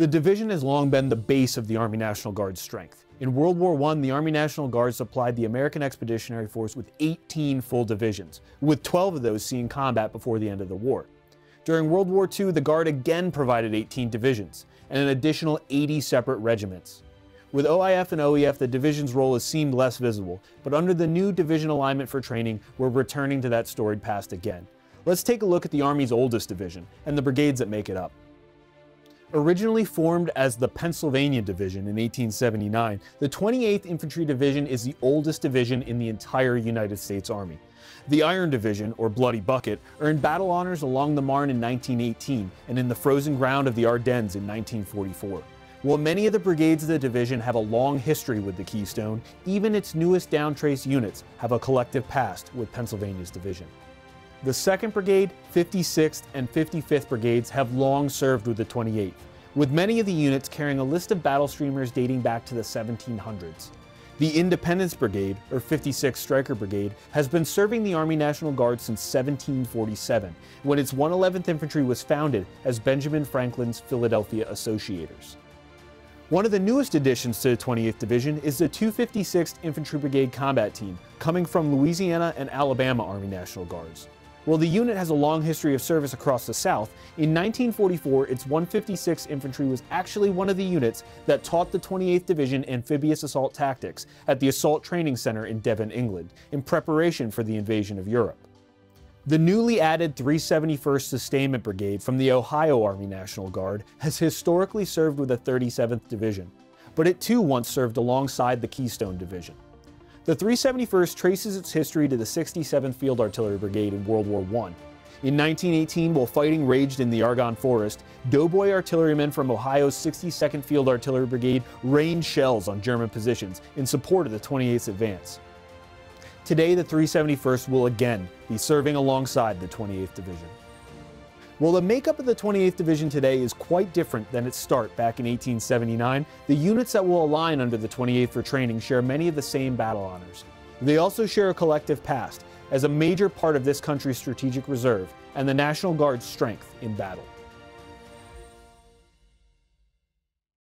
The division has long been the base of the Army National Guard's strength. In World War I, the Army National Guard supplied the American Expeditionary Force with 18 full divisions, with 12 of those seeing combat before the end of the war. During World War II, the Guard again provided 18 divisions, and an additional 80 separate regiments. With OIF and OEF, the division's role has seemed less visible, but under the new division alignment for training, we're returning to that storied past again. Let's take a look at the Army's oldest division, and the brigades that make it up. Originally formed as the Pennsylvania Division in 1879, the 28th Infantry Division is the oldest division in the entire United States Army. The Iron Division, or Bloody Bucket, earned battle honors along the Marne in 1918 and in the frozen ground of the Ardennes in 1944. While many of the brigades of the division have a long history with the Keystone, even its newest downtrace units have a collective past with Pennsylvania's division. The 2nd Brigade, 56th, and 55th Brigades have long served with the 28th, with many of the units carrying a list of battle streamers dating back to the 1700s. The Independence Brigade, or 56th Stryker Brigade, has been serving the Army National Guard since 1747, when its 111th Infantry was founded as Benjamin Franklin's Philadelphia Associators. One of the newest additions to the 28th Division is the 256th Infantry Brigade Combat Team, coming from Louisiana and Alabama Army National Guards. While the unit has a long history of service across the South, in 1944 its 156th Infantry was actually one of the units that taught the 28th Division amphibious assault tactics at the Assault Training Center in Devon, England, in preparation for the invasion of Europe. The newly added 371st Sustainment Brigade from the Ohio Army National Guard has historically served with the 37th Division, but it too once served alongside the Keystone Division. The 371st traces its history to the 67th Field Artillery Brigade in World War I. In 1918, while fighting raged in the Argonne Forest, doughboy artillerymen from Ohio's 62nd Field Artillery Brigade rained shells on German positions in support of the 28th advance. Today, the 371st will again be serving alongside the 28th Division. While the makeup of the 28th Division today is quite different than its start back in 1879, the units that will align under the 28th for training share many of the same battle honors. They also share a collective past as a major part of this country's strategic reserve and the National Guard's strength in battle.